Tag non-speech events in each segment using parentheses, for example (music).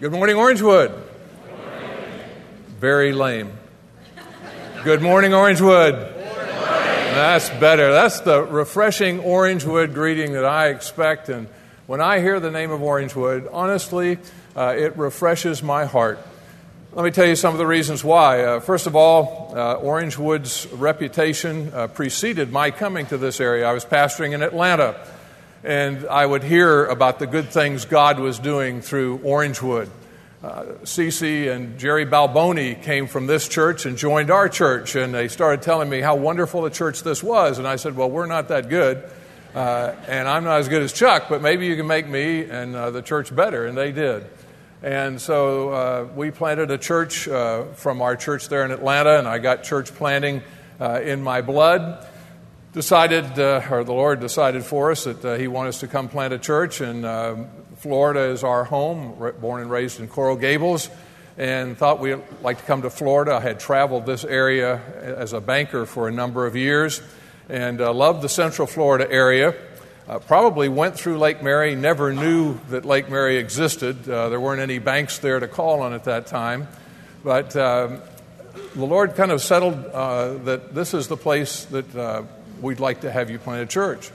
Good morning, Orangewood. Very lame. Good morning, Orangewood. That's better. That's the refreshing Orangewood greeting that I expect. And when I hear the name of Orangewood, honestly, uh, it refreshes my heart. Let me tell you some of the reasons why. Uh, first of all, uh, Orangewood's reputation uh, preceded my coming to this area. I was pastoring in Atlanta, and I would hear about the good things God was doing through Orangewood. Uh, Cece and Jerry Balboni came from this church and joined our church, and they started telling me how wonderful a church this was. And I said, Well, we're not that good, uh, and I'm not as good as Chuck, but maybe you can make me and uh, the church better. And they did. And so uh, we planted a church uh, from our church there in Atlanta, and I got church planting uh, in my blood. Decided, uh, or the Lord decided for us that uh, He wanted us to come plant a church, and um, Florida is our home, born and raised in Coral Gables, and thought we'd like to come to Florida. I had traveled this area as a banker for a number of years and uh, loved the Central Florida area. Uh, probably went through Lake Mary, never knew that Lake Mary existed. Uh, there weren't any banks there to call on at that time. But um, the Lord kind of settled uh, that this is the place that uh, we'd like to have you plant a church.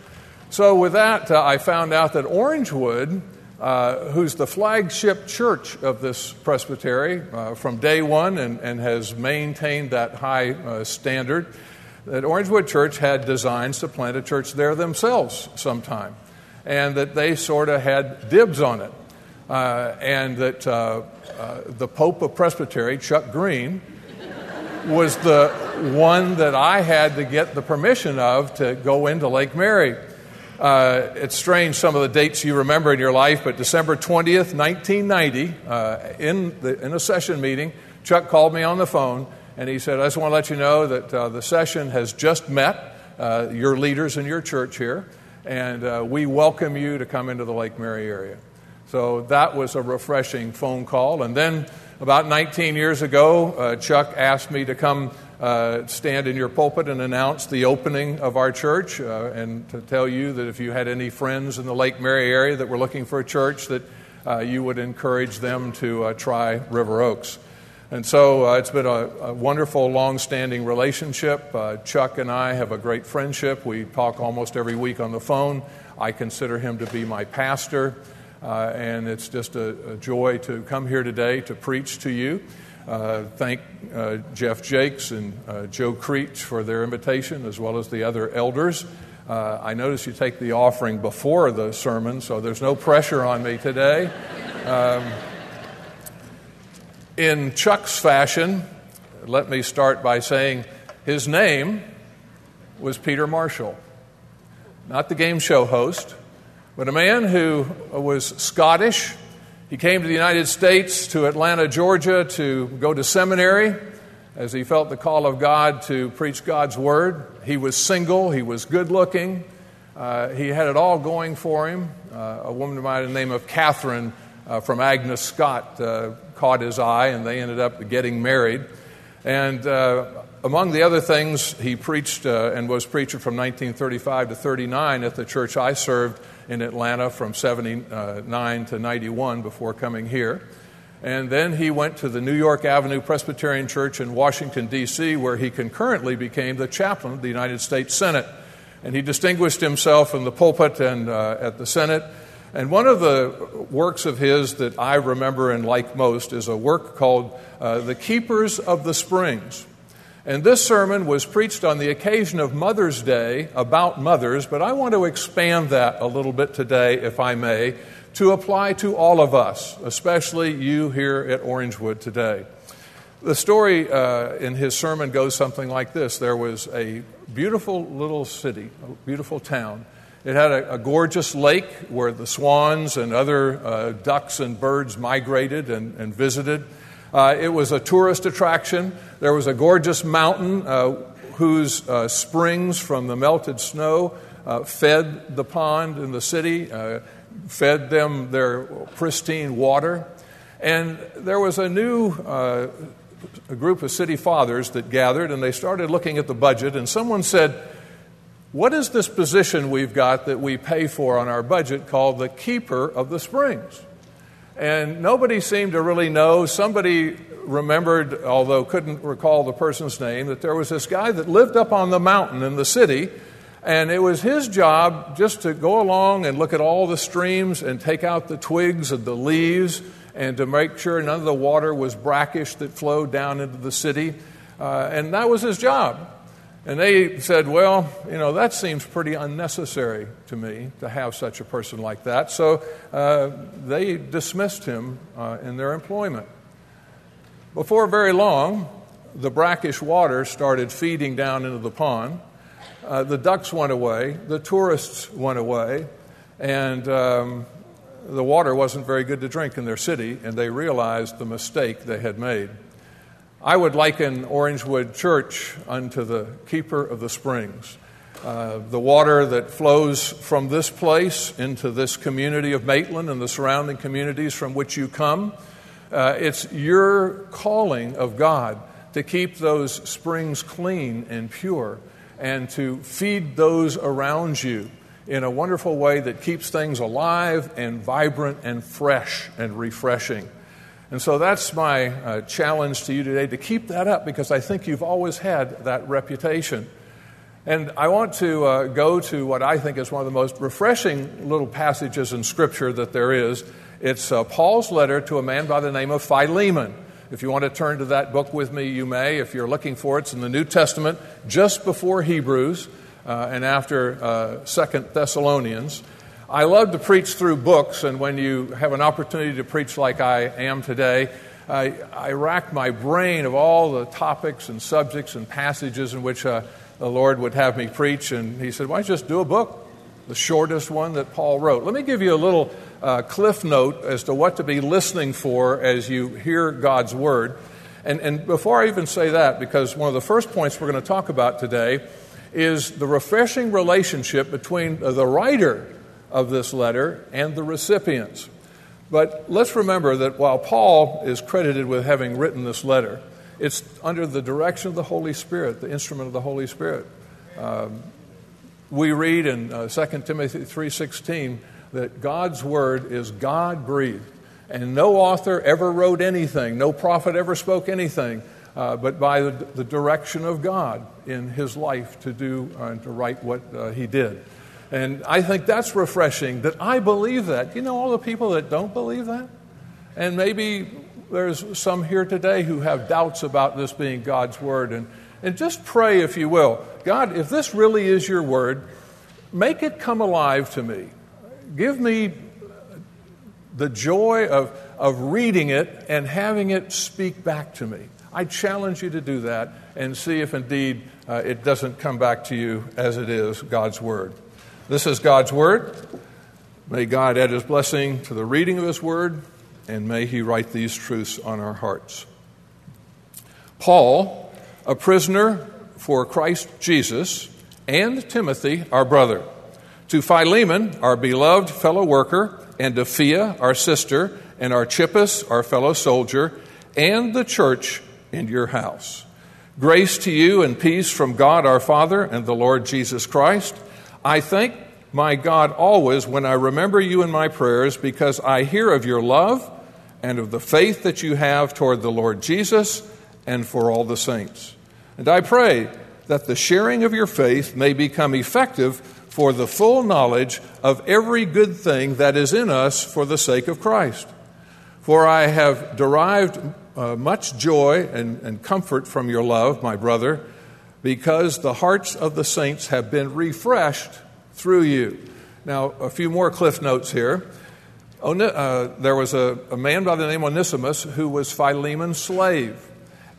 So, with that, uh, I found out that Orangewood, uh, who's the flagship church of this presbytery from day one and, and, has maintained that high standard, that Orangewood Church had designs to plant a church there themselves sometime, and that they sort of had dibs on it. Uh, and that uh, uh, the Pope of Presbytery, Chuck Green, was the one that I had to get the permission of to go into Lake Mary. Uh, it's strange some of the dates you remember in your life, but December 20th, 1990, uh, in, the, in a session meeting, Chuck called me on the phone and he said, I just want to let you know that uh, the session has just met, uh, your leaders in your church here, and uh, we welcome you to come into the Lake Mary area. So that was a refreshing phone call. And then about 19 years ago, uh, Chuck asked me to come uh, stand in your pulpit and announce the opening of our church uh, and to tell you that if you had any friends in the Lake Mary area that were looking for a church, that you would encourage them to try River Oaks. And so uh, it's been a, a wonderful, long standing relationship. Uh, Chuck and I have a great friendship. We talk almost every week on the phone. I consider him to be my pastor. Uh, and it's just a, a, joy to come here today to preach to you. Uh, thank uh, Jeff Jakes and uh, Joe Creech for their invitation, as well as the other elders. I notice you take the offering before the sermon, so there's no pressure on me today. Um, in Chuck's fashion, let me start by saying his name was Peter Marshall, not the game show host, but a man who was Scottish. He came to the United States, to Atlanta, Georgia, to go to seminary as he felt the call of God to preach God's word. He was single, he was good looking, uh, he had it all going for him. Uh, a woman by the name of Catherine uh, from Agnes Scott uh, caught his eye, and they ended up getting married. And uh, among the other things, he preached uh, and was preacher from 1935 to 39 at the church I served in Atlanta from 79 to 91 before coming here. And then he went to the New York Avenue Presbyterian Church in Washington, D.C., where he concurrently became the chaplain of the United States Senate. And he distinguished himself in the pulpit and uh, at the Senate and one of the works of his that I remember and like most is a work called uh, The Keepers of the Springs. And this sermon was preached on the occasion of Mother's Day about mothers, but I want to expand that a little bit today, if I may, to apply to all of us, especially you here at Orangewood today. The story uh, in his sermon goes something like this There was a beautiful little city, a beautiful town it had a, a gorgeous lake where the swans and other uh, ducks and birds migrated and, and visited. Uh, it was a tourist attraction. There was a gorgeous mountain uh, whose uh, springs from the melted snow uh, fed the pond in the city, uh, fed them their pristine water. And there was a new a group of city fathers that gathered, and they started looking at the budget, and someone said, what is this position we've got that we pay for on our budget called the keeper of the springs? And nobody seemed to really know. Somebody remembered, although couldn't recall the person's name, that there was this guy that lived up on the mountain in the city. And it was his job just to go along and look at all the streams and take out the twigs and the leaves and to make sure none of the water was brackish that flowed down into the city. Uh, and that was his job. And they said, Well, you know, that seems pretty unnecessary to me to have such a person like that. So uh, they dismissed him uh, in their employment. Before very long, the brackish water started feeding down into the pond. Uh, the ducks went away, the tourists went away, and um, the water wasn't very good to drink in their city, and they realized the mistake they had made. I would liken Orangewood Church unto the keeper of the springs. Uh, the water that flows from this place into this community of Maitland and the surrounding communities from which you come, uh, it's your calling of God to keep those springs clean and pure and to feed those around you in a wonderful way that keeps things alive and vibrant and fresh and refreshing. And so that's my uh, challenge to you today to keep that up because I think you've always had that reputation. And I want to uh, go to what I think is one of the most refreshing little passages in Scripture that there is. It's uh, Paul's letter to a man by the name of Philemon. If you want to turn to that book with me, you may. If you're looking for it, it's in the New Testament, just before Hebrews uh, and after uh, Second Thessalonians. I love to preach through books, and when you have an opportunity to preach like I am today, I, I rack my brain of all the topics and subjects and passages in which uh, the Lord would have me preach. And He said, Why don't you just do a book, the shortest one that Paul wrote? Let me give you a little uh, cliff note as to what to be listening for as you hear God's Word. And, and before I even say that, because one of the first points we're going to talk about today is the refreshing relationship between the writer of this letter and the recipients. But let's remember that while Paul is credited with having written this letter, it's under the direction of the Holy Spirit, the instrument of the Holy Spirit. Um, we read in uh, 2 Timothy 3:16 that God's word is God breathed, and no author ever wrote anything, no prophet ever spoke anything, uh, but by the, the, direction of God in his life to do uh, to write what uh, he did. And I think that's refreshing that I believe that. You know, all the people that don't believe that? And maybe there's some here today who have doubts about this being God's word. And, and just pray, if you will God, if this really is your word, make it come alive to me. Give me the joy of, of reading it and having it speak back to me. I challenge you to do that and see if indeed uh, it doesn't come back to you as it is God's Word. This is God's Word. May God add His blessing to the reading of His Word, and may He write these truths on our hearts. Paul, a prisoner for Christ Jesus, and Timothy, our brother, to Philemon, our beloved fellow worker, and to Apphia, our sister, and Archippus, our fellow soldier, and the church in your house. Grace to you and peace from God our Father and the Lord Jesus Christ. I thank my God always when I remember you in my prayers because I hear of your love and of the faith that you have toward the Lord Jesus and for all the saints. And I pray that the sharing of your faith may become effective for the full knowledge of every good thing that is in us for the sake of Christ. For I have derived uh, much joy and, and comfort from your love, my brother because the hearts of the saints have been refreshed through you. Now, a few more cliff notes here. Uh, there was a, a man by the name of Onesimus who was Philemon's slave.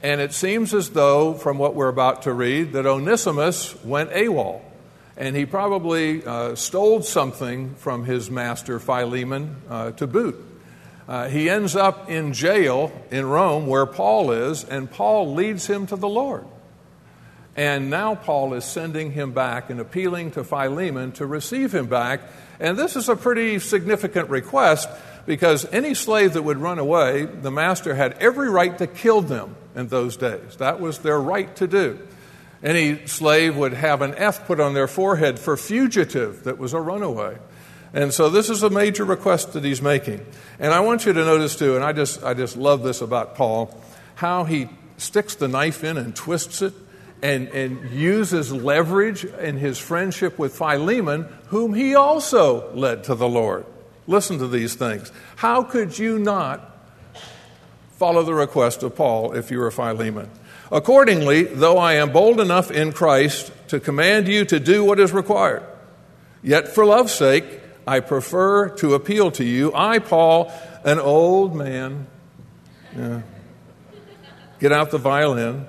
And it seems as though, from what we're about to read, that Onesimus went AWOL. And he probably uh, stole something from his master Philemon uh, to boot. Uh, he ends up in jail in Rome where Paul is, and Paul leads him to the Lord. And now Paul is sending him back and appealing to Philemon to receive him back. And this is a pretty significant request because any slave that would run away, the master had every right to kill them in those days. That was their right to do. Any slave would have an F put on their forehead for fugitive that was a runaway. And so this is a major request that he's making. And I want you to notice too, and I just, I just love this about Paul, how he sticks the knife in and twists it and, and uses leverage in his friendship with Philemon, whom he also led to the Lord. Listen to these things. How could you not follow the request of Paul if you were Philemon? Accordingly, though I am bold enough in Christ to command you to do what is required, yet for love's sake, I prefer to appeal to you. I, Paul, an old man, yeah, get out the violin,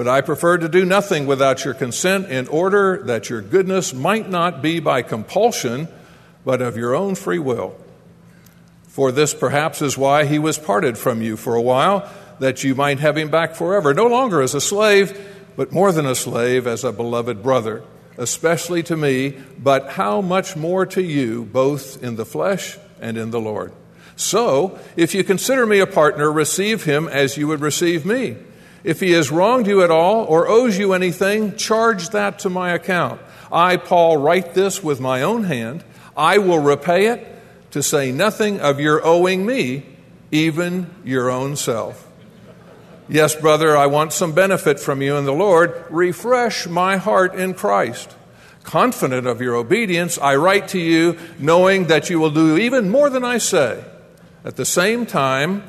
But I prefer to do nothing without your consent in order that your goodness might not be by compulsion, but of your own free will. For this perhaps is why he was parted from you for a while, that you might have him back forever, no longer as a slave, but more than a slave, as a beloved brother especially to me, but how much more to you, both in the flesh and in the Lord. So, if you consider me a partner, receive him as you would receive me. If he has wronged you at all or owes you anything, charge that to my account. I, Paul, write this with my own hand. I will repay it, to say nothing of your owing me, even your own self. Yes, brother, I want some benefit from you in the Lord. Refresh my heart in Christ. Confident of your obedience, I write to you, knowing that you will do even more than I say. At the same time,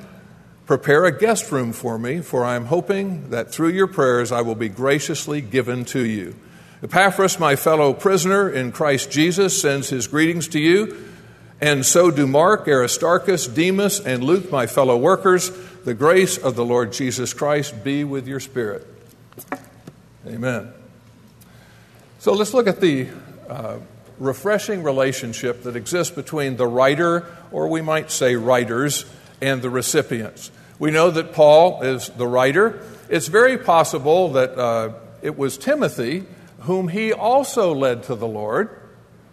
prepare a guest room for me, for I am hoping that through your prayers I will be graciously given to you. Epaphras, my fellow prisoner in Christ Jesus, sends his greetings to you, and so do Mark, Aristarchus, Demas, and Luke, my fellow workers. The grace of the Lord Jesus Christ be with your spirit. Amen. So let's look at the uh, refreshing relationship that exists between the writer, or we might say writers, and the recipients. We know that Paul is the writer. It's very possible that uh, it was Timothy whom he also led to the Lord.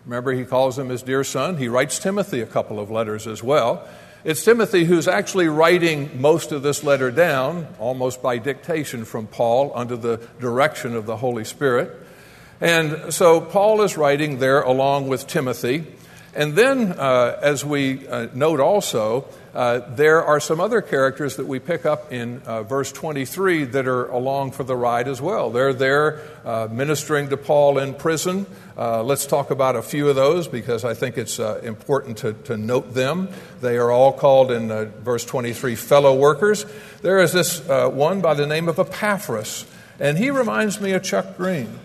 Remember, he calls him his dear son. He writes Timothy a couple of letters as well. It's Timothy who's actually writing most of this letter down, almost by dictation from Paul, under the direction of the Holy Spirit. And so Paul is writing there along with Timothy. And then, uh, as we uh, note also, uh, there are some other characters that we pick up in uh, verse 23 that are along for the ride as well. They're there uh, ministering to Paul in prison. Uh, let's talk about a few of those because I think it's uh, important to, to, note them. They are all called in verse 23 fellow workers. There is this one by the name of Epaphras, and he reminds me of Chuck Green.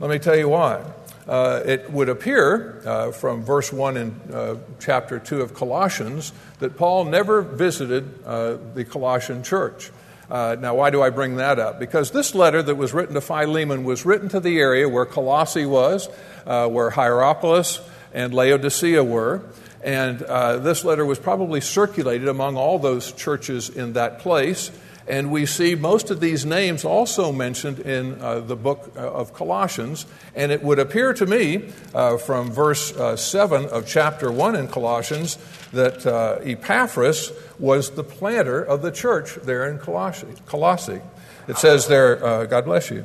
Let me tell you why uh, it would appear uh, from verse 1 in uh, chapter 2 of Colossians that Paul never visited uh, the Colossian church. Uh, now, why do I bring that up? Because this letter that was written to Philemon was written to the area where Colossae was, uh, where Hierapolis and Laodicea were. And this letter was probably circulated among all those churches in that place. And we see most of these names also mentioned in uh, the book uh, of Colossians. And it would appear to me uh, from verse uh, 7 of chapter 1 in Colossians that uh, Epaphras was the planter of the church there in Colossae. Colossae. It says there, God bless you.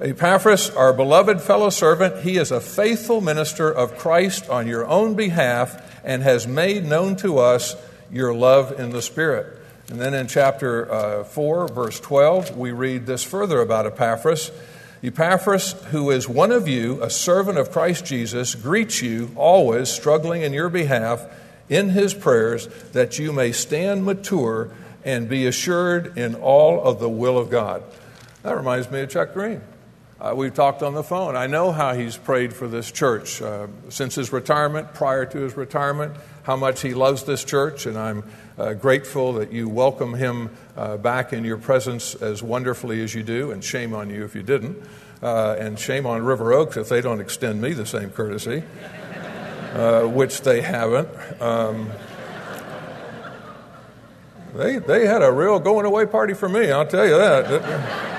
Epaphras, our beloved fellow servant, he is a faithful minister of Christ on your own behalf and has made known to us your love in the Spirit. And then in chapter uh, 4, verse 12, we read this further about Epaphras. Epaphras, who is one of you, a servant of Christ Jesus, greets you always, struggling in your behalf in his prayers, that you may stand mature and be assured in all of the will of God. That reminds me of Chuck Green. Uh, we've talked on the phone. I know how he's prayed for this church uh, since his retirement, prior to his retirement, how much he loves this church, and I'm uh, grateful that you welcome him uh, back in your presence as wonderfully as you do, and shame on you if you didn't. Uh, and shame on River Oaks if they don't extend me the same courtesy. (laughs) uh, which they haven't. Um, they, they had a real going away party for me, I'll tell you that.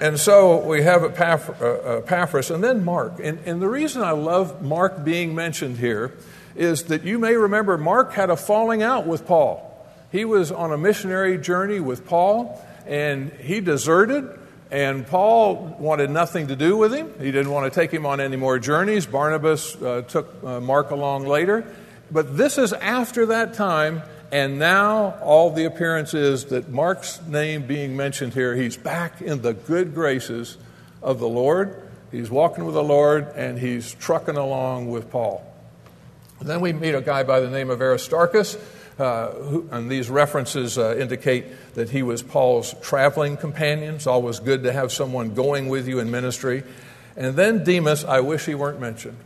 And so we have Epaph- uh, Epaphras and then Mark. And, and the reason I love Mark being mentioned here is that you may remember Mark had a falling out with Paul. He was on a missionary journey with Paul, and he deserted, and Paul wanted nothing to do with him. He didn't want to take him on any more journeys. Barnabas uh, took uh, Mark along later. But this is after that time, and now all the appearance is that Mark's name being mentioned here, he's back in the good graces of the Lord. He's walking with the Lord and he's trucking along with Paul. Then we meet a guy by the name of Aristarchus, uh, who, and these references uh, indicate that he was Paul's traveling companion. It's always good to have someone going with you in ministry. And then Demas, I wish he weren't mentioned.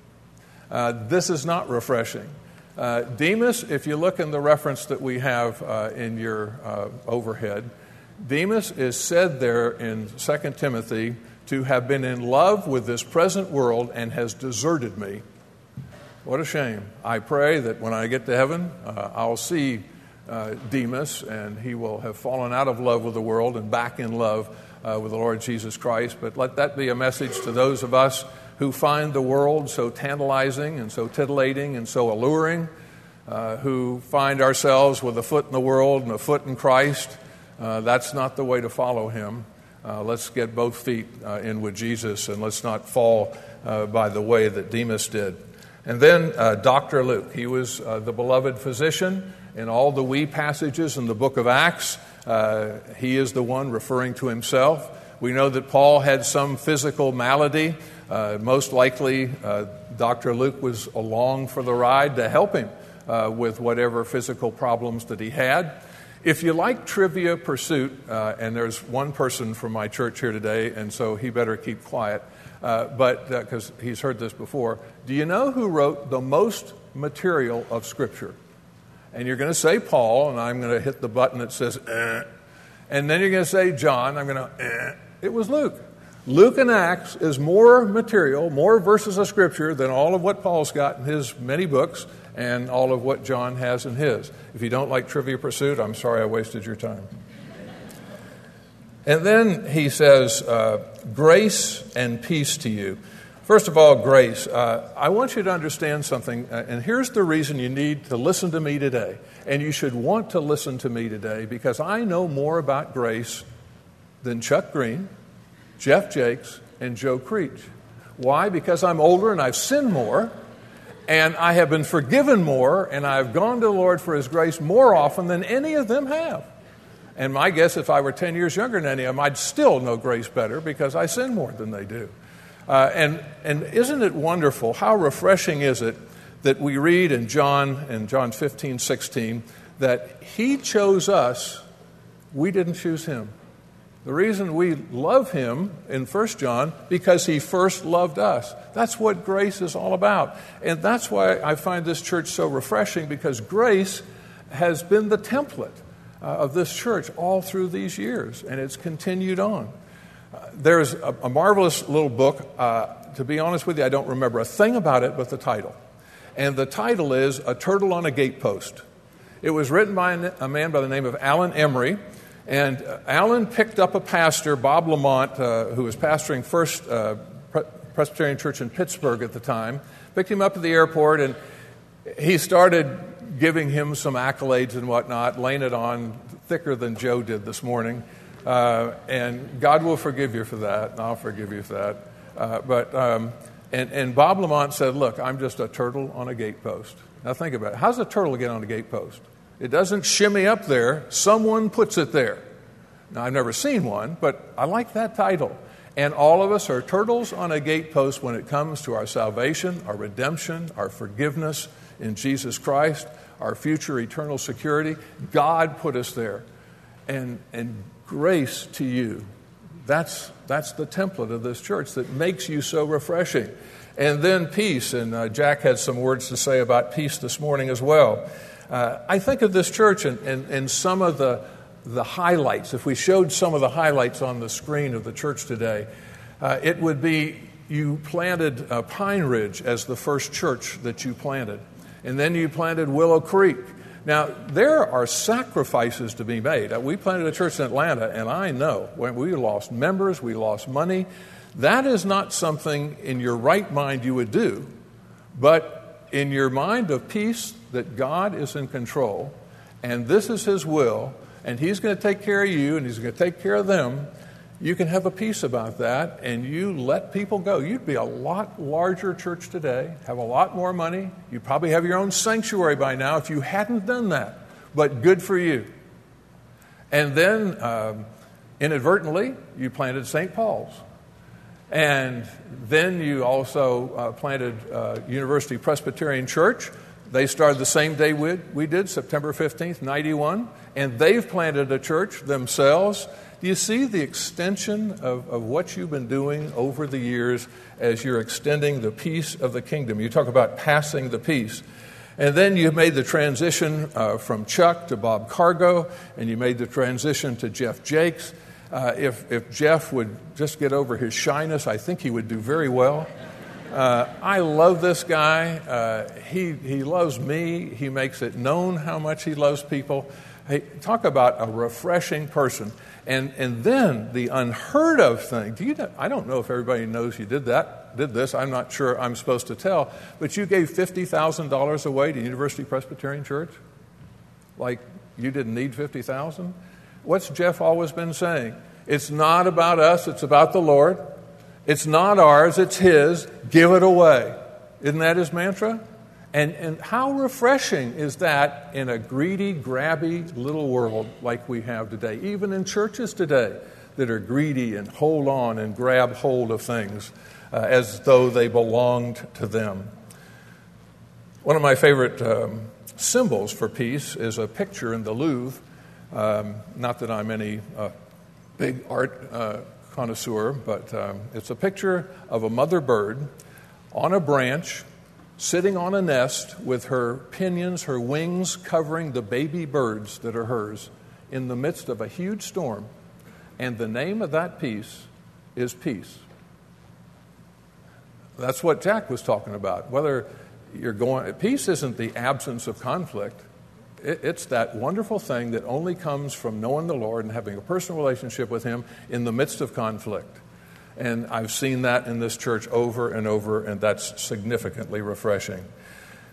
Uh, this is not refreshing. Uh, Demas, if you look in the reference that we have uh, in your uh, overhead, Demas is said there in 2 Timothy to have been in love with this present world and has deserted me. What a shame. I pray that when I get to heaven, uh, I'll see uh, Demas and he will have fallen out of love with the world and back in love uh, with the Lord Jesus Christ. But let that be a message to those of us who find the world so tantalizing and so titillating and so alluring, uh, who find ourselves with a foot in the world and a foot in Christ. Uh, that's not the way to follow Him. Uh, let's get both feet uh, in with Jesus and let's not fall uh, by the way that Demas did. And then uh, Dr. Luke. He was the beloved physician in all the we passages in the book of Acts. he is the one referring to himself. We know that Paul had some physical malady. Uh, most likely, uh, Dr. Luke was along for the ride to help him uh, with whatever physical problems that he had. If you like Trivia Pursuit, uh, and there's one person from my church here today, and so he better keep quiet, uh, but because uh, he's heard this before, do you know who wrote the most material of Scripture? And you're going to say Paul, and I'm going to hit the button that says, eh. and then you're going to say John, I'm going to, eh. it was Luke. Luke and Acts is more material, more verses of Scripture than all of what Paul's got in his many books and all of what John has in his. If you don't like Trivia Pursuit, I'm sorry I wasted your time. And then he says, uh, Grace and peace to you. First of all, grace. Uh, I want you to understand something, uh, and here's the reason you need to listen to me today. And you should want to listen to me today because I know more about grace than Chuck Green Jeff Jakes, and Joe Creech. Why? Because I'm older and I've sinned more, and I have been forgiven more, and I've gone to the Lord for His grace more often than any of them have. And my guess, if I were 10 years younger than any of them, I'd still know grace better because I sin more than they do. Uh, and, and isn't it wonderful? How refreshing is it that we read in John, in John 15, 16, that He chose us, we didn't choose Him. The reason we love him in 1 John, because he first loved us. That's what grace is all about. And that's why I find this church so refreshing, because grace has been the template uh, of this church all through these years, and it's continued on. Uh, there's a, a, marvelous little book. Uh, to be honest with you, I don't remember a thing about it but the title. And the title is A Turtle on a Gatepost. It was written by a man by the name of Allan Emery. And uh, Allan picked up a pastor, Bob Lamont, uh, who was pastoring First uh, Presbyterian Church in Pittsburgh at the time, picked him up at the airport, and he started giving him some accolades and whatnot, laying it on thicker than Joe did this morning. Uh, and God will forgive you for that, and I'll forgive you for that. Uh, but um, and, and Bob Lamont said, "Look, I'm just a turtle on a gatepost." Now think about it. How's a turtle get on a gatepost? It doesn't shimmy up there, someone puts it there. Now, I've never seen one, but I like that title. And all of us are turtles on a gatepost when it comes to our salvation, our redemption, our forgiveness in Jesus Christ, our future eternal security. God put us there. And, and grace to you. That's, that's the template of this church that makes you so refreshing. And then peace. And uh, Jack had some words to say about peace this morning as well. Uh, I think of this church and, and, and some of the, the highlights. If we showed some of the highlights on the screen of the church today, uh, it would be you planted uh, Pine Ridge as the first church that you planted. And then you planted Willow Creek. Now, there are sacrifices to be made. Uh, we planted a church in Atlanta, and I know when we lost members, we lost money. That is not something in your right mind you would do, but in your mind of peace that God is in control, and this is His will, and He's going to take care of you, and He's going to take care of them, you can have a peace about that and you let people go. You'd be a lot larger church today, have a lot more money. You probably have your own sanctuary by now if you hadn't done that. But good for you. And then um, inadvertently, you planted St. Paul's. And then you also uh, planted uh, University Presbyterian Church. They started the same day we, we did, September 15th, 91. And they've planted a church themselves do you see the extension of, of what you've been doing over the years as you're extending the peace of the kingdom? You talk about passing the peace. And then you made the transition uh, from Chuck to Bob Cargo, and you made the transition to Jeff Jakes. Uh, if, if Jeff would just get over his shyness, I think he would do very well. Uh, I love this guy. Uh, he, he loves me. He makes it known how much he loves people. Hey, talk about a refreshing person. And, and then the unheard of thing. Do you know, I don't know if everybody knows you did that, did this. I'm not sure I'm supposed to tell. But you gave $50,000 away to University Presbyterian Church? Like you didn't need 50000 What's Jeff always been saying? It's not about us, it's about the Lord. It's not ours, it's His. Give it away. Isn't that his mantra? And, and how refreshing is that in a greedy, grabby little world like we have today, even in churches today that are greedy and hold on and grab hold of things uh, as though they belonged to them. One of my favorite um, symbols for peace is a picture in the Louvre. Um, not that I'm any uh, big art uh, connoisseur, but um, it's a picture of a mother bird on a branch sitting on a nest with her pinions, her wings covering the baby birds that are hers in the midst of a huge storm. And the name of that piece is peace. That's what Jack was talking about. Whether you're going, peace isn't the absence of conflict. It's that wonderful thing that only comes from knowing the Lord and having a personal relationship with Him in the midst of conflict. And I've seen that in this church over and over, and that's significantly refreshing.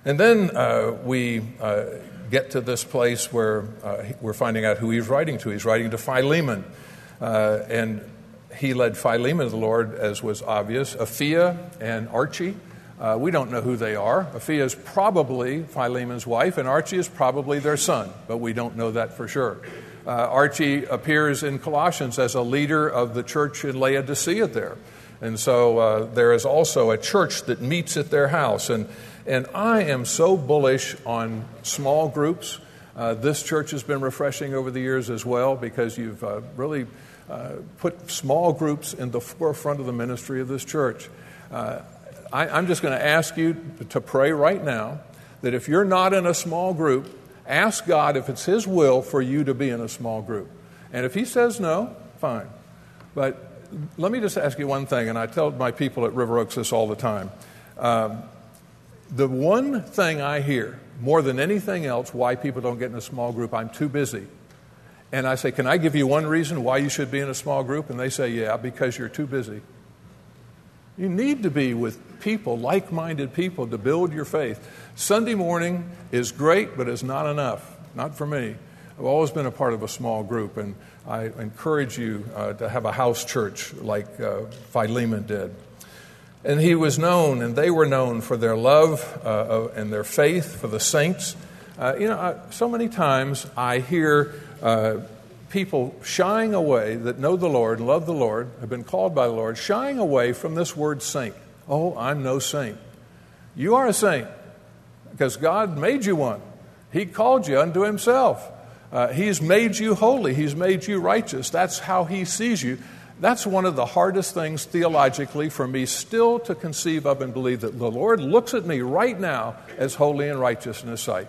And then uh, we uh, get to this place where uh, we're finding out who he's writing to. He's writing to Philemon. Uh, and he led Philemon to the Lord, as was obvious. Apphia and Archie, uh, we don't know who they are. Apphia is probably Philemon's wife, and Archie is probably their son, but we don't know that for sure. Uh, Archie appears in Colossians as a leader of the church in Laodicea there. And so uh, there is also a church that meets at their house. And, and I am so bullish on small groups. Uh, this church has been refreshing over the years as well because you've uh, really uh, put small groups in the forefront of the ministry of this church. I, I'm just going to ask you to pray right now that if you're not in a small group, Ask God if it's His will for you to be in a small group. And if He says no, fine. But let me just ask you one thing, and I tell my people at River Oaks this all the time. Um, the one thing I hear more than anything else why people don't get in a small group, I'm too busy. And I say, Can I give you one reason why you should be in a small group? And they say, Yeah, because you're too busy. You need to be with people, like minded people, to build your faith. Sunday morning is great, but it's not enough. Not for me. I've always been a part of a small group, and I encourage you uh, to have a house church like uh, Philemon did. And he was known, and they were known for their love uh, and their faith for the saints. Uh, you know, so many times I hear uh, people shying away that know the Lord, love the Lord, have been called by the Lord, shying away from this word saint. Oh, I'm no saint. You are a saint because God made you one. He called you unto Himself. Uh, he's made you holy. He's made you righteous. That's how He sees you. That's one of the hardest things theologically for me still to conceive of and believe that the Lord looks at me right now as holy and righteous in His sight.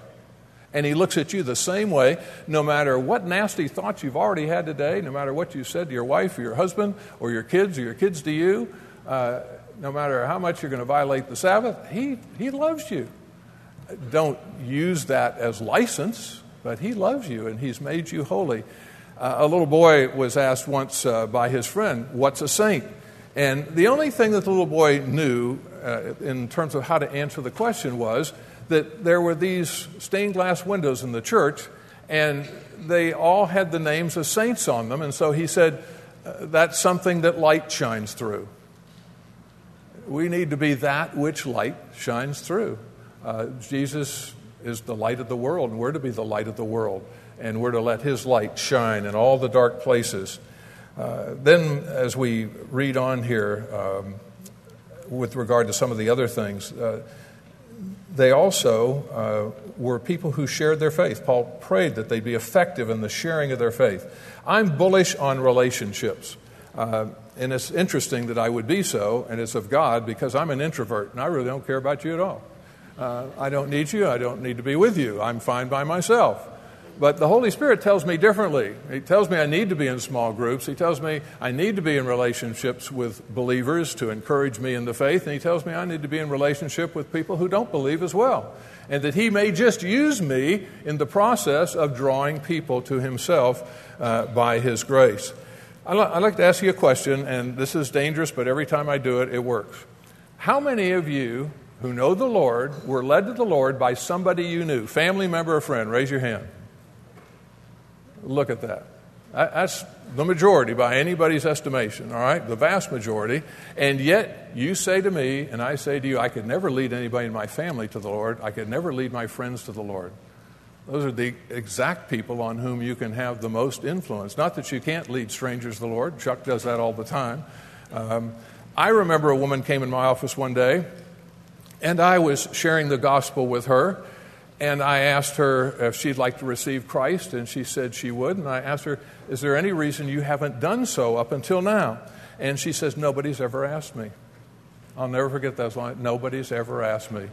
And He looks at you the same way, no matter what nasty thoughts you've already had today, no matter what you said to your wife or your husband or your kids or your kids to you. Uh, no matter how much you're going to violate the Sabbath, He, he loves you. Don't use that as license, but He loves you and He's made you holy. Uh, a little boy was asked once uh, by his friend, What's a saint? And the only thing that the little boy knew uh, in terms of how to answer the question was that there were these stained glass windows in the church, and they all had the names of saints on them. And so he said, uh, That's something that light shines through. We need to be that which light shines through. Uh, Jesus is the light of the world, and we're to be the light of the world, and we're to let his light shine in all the dark places. Uh, then, as we read on here, um, with regard to some of the other things, uh, they also uh, were people who shared their faith. Paul prayed that they'd be effective in the sharing of their faith. I'm bullish on relationships. Uh, and it's interesting that I would be so, and it's of God because I'm an introvert and I really don't care about you at all. Uh, I don't need you. I don't need to be with you. I'm fine by myself. But the Holy Spirit tells me differently. He tells me I need to be in small groups. He tells me I need to be in relationships with believers to encourage me in the faith. And He tells me I need to be in relationship with people who don't believe as well. And that He may just use me in the process of drawing people to Himself uh, by His grace. I'd like to ask you a question, and this is dangerous, but every time I do it, it works. How many of you who know the Lord were led to the Lord by somebody you knew, family member or friend? Raise your hand. Look at that. That's the majority by anybody's estimation, all right? The vast majority. And yet, you say to me, and I say to you, I could never lead anybody in my family to the Lord. I could never lead my friends to the Lord. Those are the exact people on whom you can have the most influence. Not that you can't lead strangers to the Lord. Chuck does that all the time. Um, I remember a woman came in my office one day, and I was sharing the gospel with her. And I asked her if she'd like to receive Christ, and she said she would. And I asked her, Is there any reason you haven't done so up until now? And she says, Nobody's ever asked me. I'll never forget that. Nobody's ever asked me.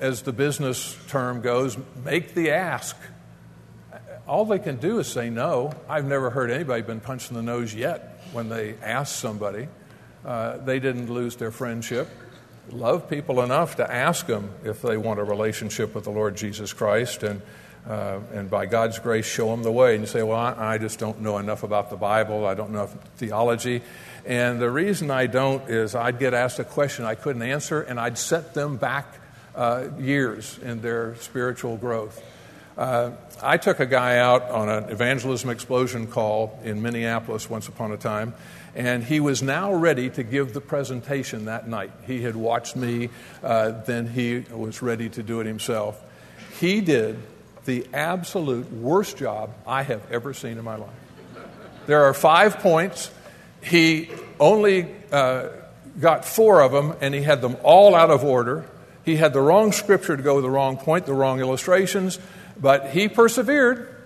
As the business term goes, make the ask. All they can do is say no. I've never heard anybody been punched in the nose yet when they ask somebody. Uh, they didn't lose their friendship love people enough to ask them if they want a relationship with the Lord Jesus Christ, and uh, and by God's grace, show them the way. And you say, "Well, I, I, just don't know enough about the Bible. I don't know theology." And the reason I don't is I'd get asked a question I couldn't answer, and I'd set them back uh, years in their spiritual growth. Uh, I took a guy out on an evangelism explosion call in Minneapolis once upon a time, and he was now ready to give the presentation that night. He had watched me, uh, then he was ready to do it himself. He did the absolute worst job I have ever seen in my life. There are five points. He only uh, got four of them, and he had them all out of order. He had the wrong scripture to go the wrong point, the wrong illustrations, but he persevered.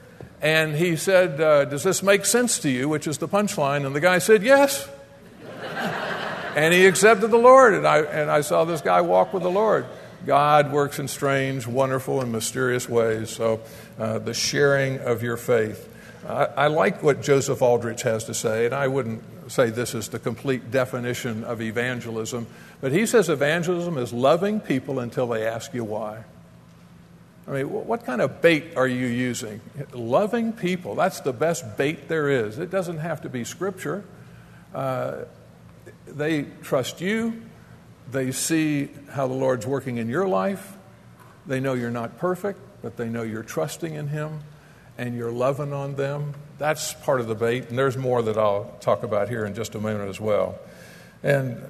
And he said, uh, Does this make sense to you? Which is the punchline. And the guy said, Yes. (laughs) and he accepted the Lord. And I, and I saw this guy walk with the Lord. God works in strange, wonderful, and mysterious ways. So, uh, the sharing of your faith. I, I like what Joseph Aldrich has to say, and I wouldn't say this is the complete definition of evangelism, but he says evangelism is loving people until they ask you why. I mean, what kind of bait are you using? Loving people. That's the best bait there is. It doesn't have to be scripture. Uh, they trust you. They see how the Lord's working in your life. They know you're not perfect, but they know you're trusting in Him and you're loving on them. That's part of the bait. And there's more that I'll talk about here in just a moment as well. And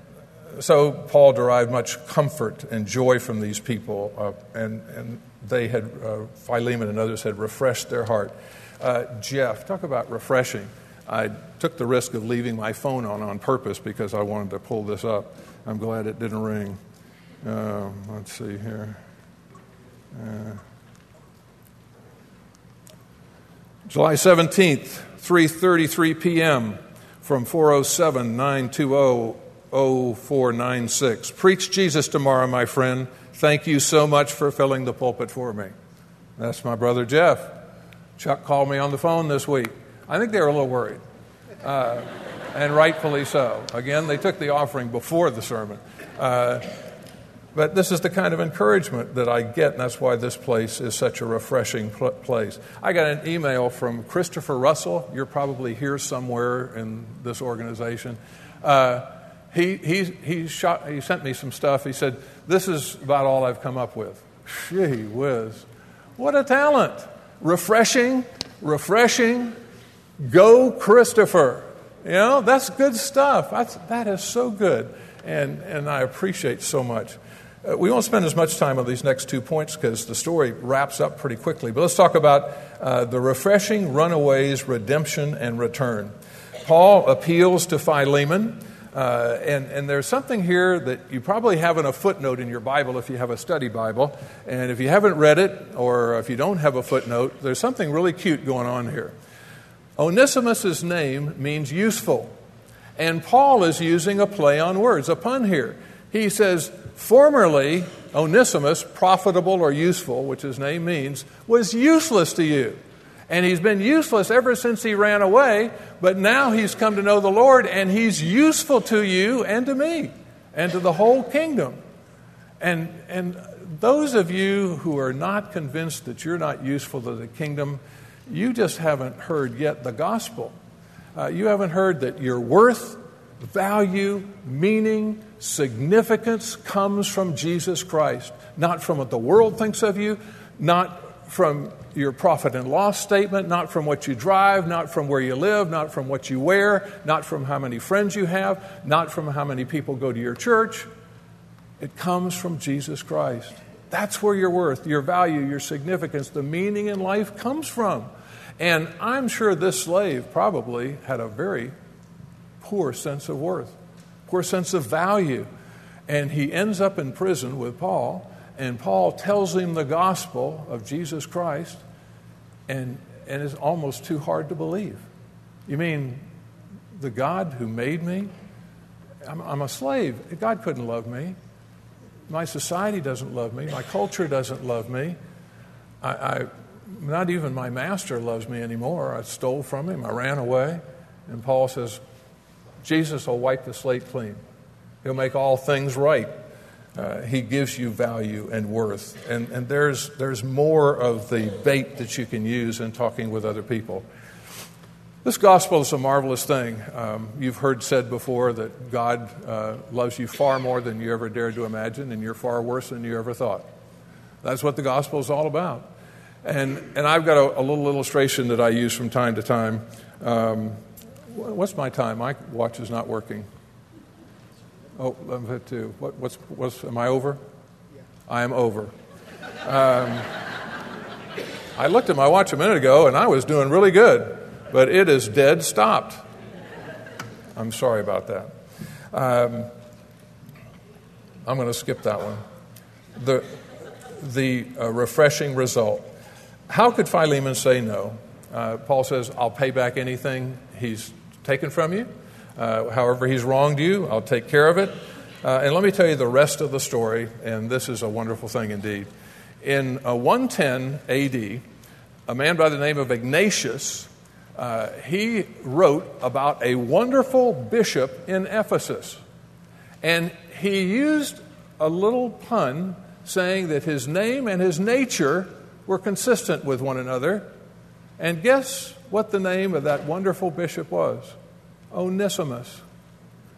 so Paul derived much comfort and joy from these people, uh, and, and they had, uh, Philemon and others had refreshed their heart. Uh, Jeff, talk about refreshing. I took the risk of leaving my phone on on purpose because I wanted to pull this up. I'm glad it didn't ring. Um, let's see here. Uh, July 17th, 3:33 p.m. from 407 920 0496. Preach Jesus tomorrow, my friend. Thank you so much for filling the pulpit for me. That's my brother Jeff. Chuck called me on the phone this week. I think they were a little worried. Uh, and rightfully so. Again, they took the offering before the sermon. Uh, but this is the kind of encouragement that I get, and that's why this place is such a refreshing pl- place. I got an email from Christopher Russell. You're probably here somewhere in this organization. Uh, he, he, he, shot, he sent me some stuff. He said, This is about all I've come up with. Gee whiz. What a talent. Refreshing, refreshing. Go, Christopher. You know, that's good stuff. That's, that is so good. And, and I appreciate so much. Uh, we won't spend as much time on these next two points because the story wraps up pretty quickly. But let's talk about uh, the refreshing runaways, redemption, and return. Paul appeals to Philemon. Uh, and, and there's something here that you probably have in a footnote in your Bible if you have a study Bible. And if you haven't read it, or if you don't have a footnote, there's something really cute going on here. Onesimus' name means useful. And Paul is using a play on words, a pun here. He says, Formerly, Onesimus, profitable or useful, which his name means, was useless to you. And he's been useless ever since he ran away, but now he's come to know the Lord and he's useful to you and to me and to the whole kingdom. And, and those of you who are not convinced that you're not useful to the kingdom, you just haven't heard yet the gospel. Uh, you haven't heard that your worth, value, meaning, significance comes from Jesus Christ, not from what the world thinks of you, not from your profit and loss statement, not from what you drive, not from where you live, not from what you wear, not from how many friends you have, not from how many people go to your church. It comes from Jesus Christ. That's where your worth, your value, your significance, the meaning in life comes from. And I'm sure this slave probably had a very poor sense of worth, poor sense of value. And he ends up in prison with Paul and Paul tells him the gospel of Jesus Christ, and, and it's almost too hard to believe. You mean the God who made me? I'm, I'm a slave. God couldn't love me. My society doesn't love me. My culture doesn't love me. I, I, not even my master loves me anymore. I stole from him. I ran away. And Paul says, Jesus will wipe the slate clean. He'll make all things right. Uh, he gives you value and worth. And, and there's, there's more of the bait that you can use in talking with other people. This gospel is a marvelous thing. Um, you've heard said before that God uh, loves you far more than you ever dared to imagine, and you're far worse than you ever thought. That's what the gospel is all about. And, and I've got a, a little illustration that I use from time to time. Um, what's my time? My watch is not working. Oh, 11.52. What, what's, what's, am I over? Yeah. I am over. Um, I looked at my watch a minute ago and I was doing really good, but it is dead stopped. I'm sorry about that. Um, I'm going to skip that one. The, the uh, refreshing result. How could Philemon say no? Uh, Paul says, I'll pay back anything he's taken from you. Uh, however, he's wronged you, I'll take care of it. Uh, and let me tell you the rest of the story, and this is a wonderful thing indeed. In uh, 110 AD, a man by the name of Ignatius, uh, he wrote about a wonderful bishop in Ephesus. And he used a little pun saying that his name and his nature were consistent with one another. And guess what the name of that wonderful bishop was? Onesimus.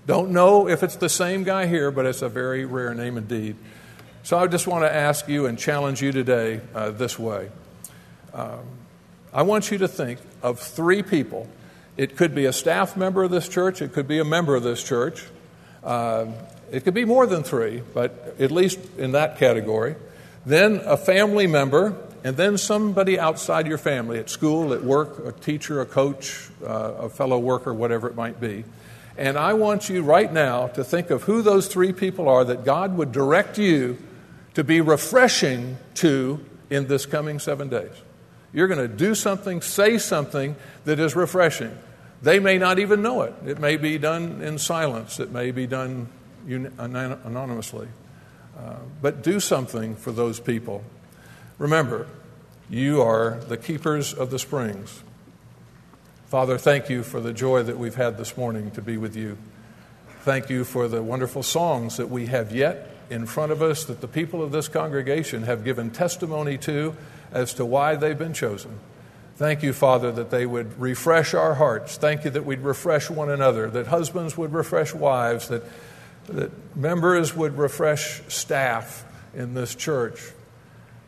Don't know if it's the same guy here, but it's a very rare name indeed. So I just want to ask you and challenge you today uh, this way. Um, I want you to think of three people. It could be a staff member of this church, it could be a member of this church, uh, it could be more than three, but at least in that category. Then a family member, and then somebody outside your family at school, at work, a teacher, a coach, uh, a fellow worker, whatever it might be. And I want you right now to think of who those three people are that God would direct you to be refreshing to in this coming seven days. You're going to do something, say something that is refreshing. They may not even know it. It may be done in silence, it may be done anonymously. Uh, but do something for those people. Remember, you are the keepers of the springs. Father, thank you for the joy that we've had this morning to be with you. Thank you for the wonderful songs that we have yet in front of us that the people of this congregation have given testimony to as to why they've been chosen. Thank you, Father, that they would refresh our hearts. Thank you that we'd refresh one another, that husbands would refresh wives, that, that members would refresh staff in this church,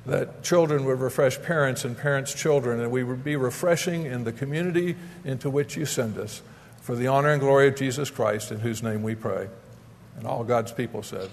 that children would refresh parents and parents' children, and we would be refreshing in the community into which you send us. For the honor and glory of Jesus Christ, in whose name we pray. And all God's people said,